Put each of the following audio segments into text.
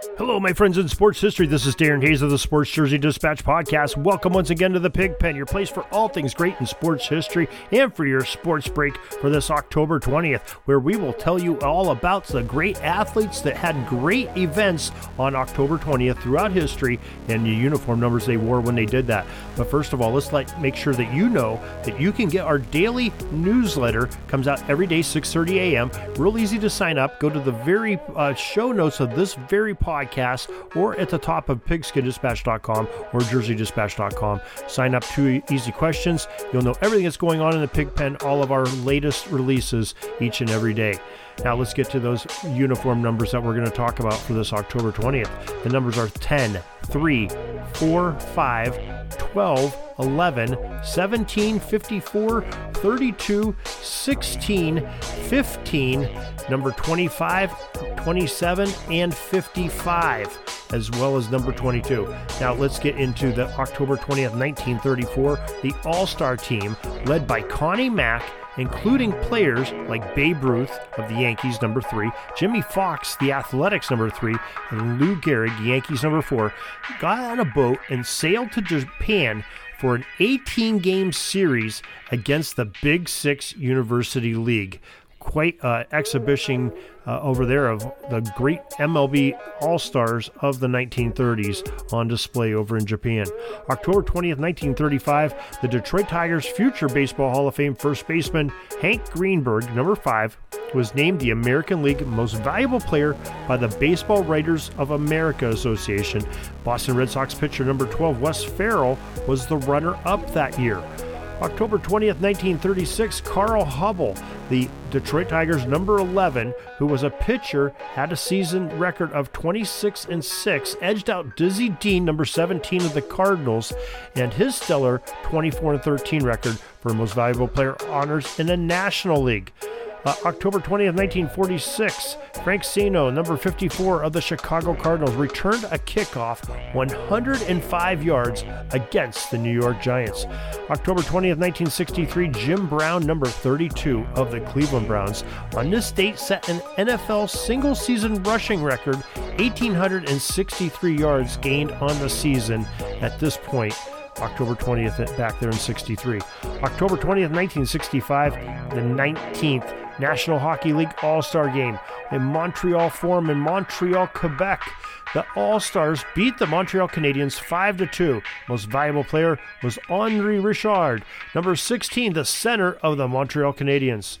Hello, my friends in sports history. This is Darren Hayes of the Sports Jersey Dispatch podcast. Welcome once again to the Pig Pen, your place for all things great in sports history and for your sports break for this October 20th, where we will tell you all about the great athletes that had great events on October 20th throughout history and the uniform numbers they wore when they did that. But first of all, let's let make sure that you know that you can get our daily newsletter. comes out every day 6:30 a.m. Real easy to sign up. Go to the very uh, show notes of this very podcast podcast or at the top of pigskindispatch.com or jerseydispatch.com. Sign up to easy questions. You'll know everything that's going on in the pig pen, all of our latest releases each and every day. Now let's get to those uniform numbers that we're going to talk about for this October 20th. The numbers are 10, 3, 4, 5, 12, 11, 17, 54, 32, 16, 15, number 25, 27, and 55, as well as number 22. Now let's get into the October 20th, 1934, the All Star team led by Connie Mack including players like Babe Ruth of the Yankees, number three, Jimmie Foxx, the Athletics, number three, and Lou Gehrig, Yankees, number four, got on a boat and sailed to Japan for an 18 game series against the Big Six University League quite uh, exhibition uh, over there of the great MLB All Stars of the 1930s on display over in Japan. October 20th, 1935, the Detroit Tigers' future Baseball Hall of Fame first baseman Hank Greenberg, number five, was named the American League Most Valuable Player by the Baseball Writers of America Association. Boston Red Sox pitcher number 12, Wes Ferrell, was the runner up that year. October 20th, 1936, Carl Hubbell, the Detroit Tigers number 11, who was a pitcher, had a season record of 26 and 6, edged out Dizzy Dean, number 17 of the Cardinals, and his stellar 24 and 13 record for most valuable player honors in the National League. Uh, October 20th, 1946, Frank Seno, number 54 of the Chicago Cardinals, returned a kickoff 105 yards against the New York Giants. October 20th, 1963, Jim Brown, number 32 of the Cleveland Browns, on this date set an NFL single season rushing record, 1,863 yards gained on the season at this point. October 20th back there in 63. October 20th, 1965, the 19th National Hockey League All Star Game in Montreal Forum in Montreal, Quebec. The All Stars beat the Montreal Canadiens 5 to 2. Most valuable player was Henri Richard, number 16, the center of the Montreal Canadiens.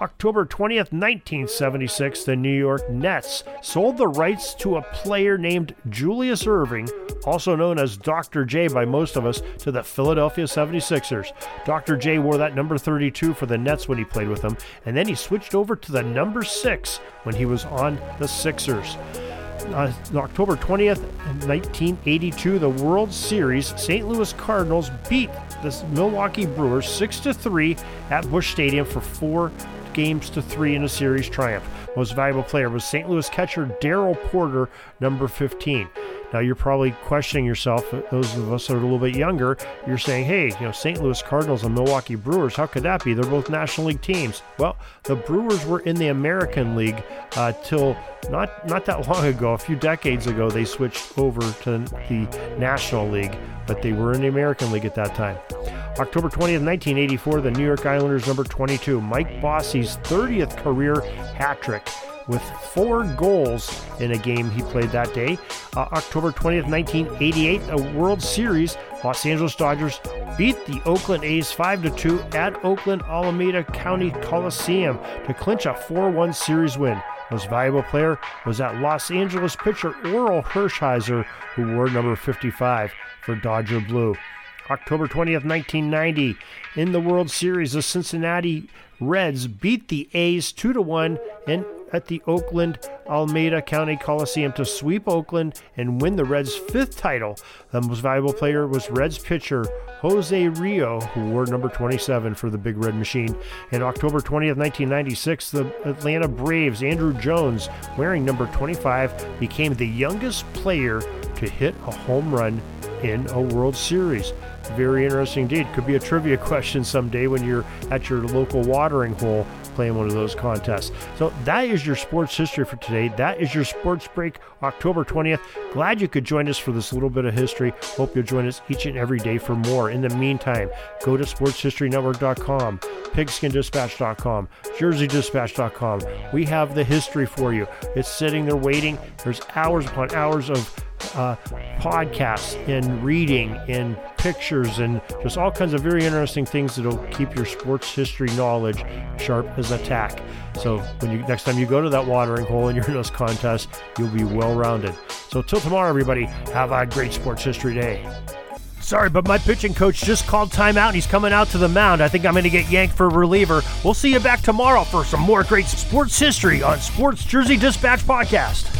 October 20th, 1976, the New York Nets sold the rights to a player named Julius Erving, also known as Dr. J by most of us, to the Philadelphia 76ers. Dr. J wore that number 32 for the Nets when he played with them, and then he switched over to the number 6 when he was on the Sixers. Uh, October 20th, 1982, the World Series, St. Louis Cardinals beat the Milwaukee Brewers 6 3 at Busch Stadium for four games to three in a series triumph. Most valuable player was St. Louis catcher Darrell Porter, number 15. Now you're probably questioning yourself. Those of us that are a little bit younger, you're saying, "Hey, you know, St. Louis Cardinals and Milwaukee Brewers. How could that be? They're both National League teams." Well, the Brewers were in the American League uh, till not not that long ago. A few decades ago, they switched over to the National League, but they were in the American League at that time. October 20th, 1984, the New York Islanders number 22, Mike Bossy's 30th career hat trick with four goals in a game he played that day. Uh, October 20th, 1988, a World Series. Los Angeles Dodgers beat the Oakland A's 5 2 at Oakland Alameda County Coliseum to clinch a 4 1 series win. Most valuable player was that Los Angeles pitcher Orel Hershiser, who wore number 55 for Dodger Blue. October 20th, 1990, in the World Series, the Cincinnati Reds beat the A's 2 to 1 in at the Oakland Alameda County Coliseum to sweep Oakland and win the Reds' fifth title. The most valuable player was Reds pitcher Jose Rijo, who wore number 27 for the Big Red Machine. In October 20th, 1996, the Atlanta Braves' Andruw Jones, wearing number 25, became the youngest player to hit a home run in a World Series. Very interesting indeed. Could be a trivia question someday when you're at your local watering hole playing one of those contests. So that is your sports history for today. That is your sports break, October 20th. Glad you could join us for this little bit of history. Hope you'll join us each and every day for more. In the meantime, go to sportshistorynetwork.com, pigskindispatch.com, jerseydispatch.com. We have the history for you. It's sitting there waiting. There's hours upon hours of uh, podcasts and reading and pictures and just all kinds of very interesting things that'll keep your sports history knowledge sharp as a tack. So when you next time you go to that watering hole in your nose contest, you'll be well rounded. So till tomorrow, everybody, have a great sports history day. Sorry, but my pitching coach just called timeout and he's coming out to the mound. I think I'm going to get yanked for reliever. We'll see you back tomorrow for some more great sports history on Sports Jersey Dispatch Podcast.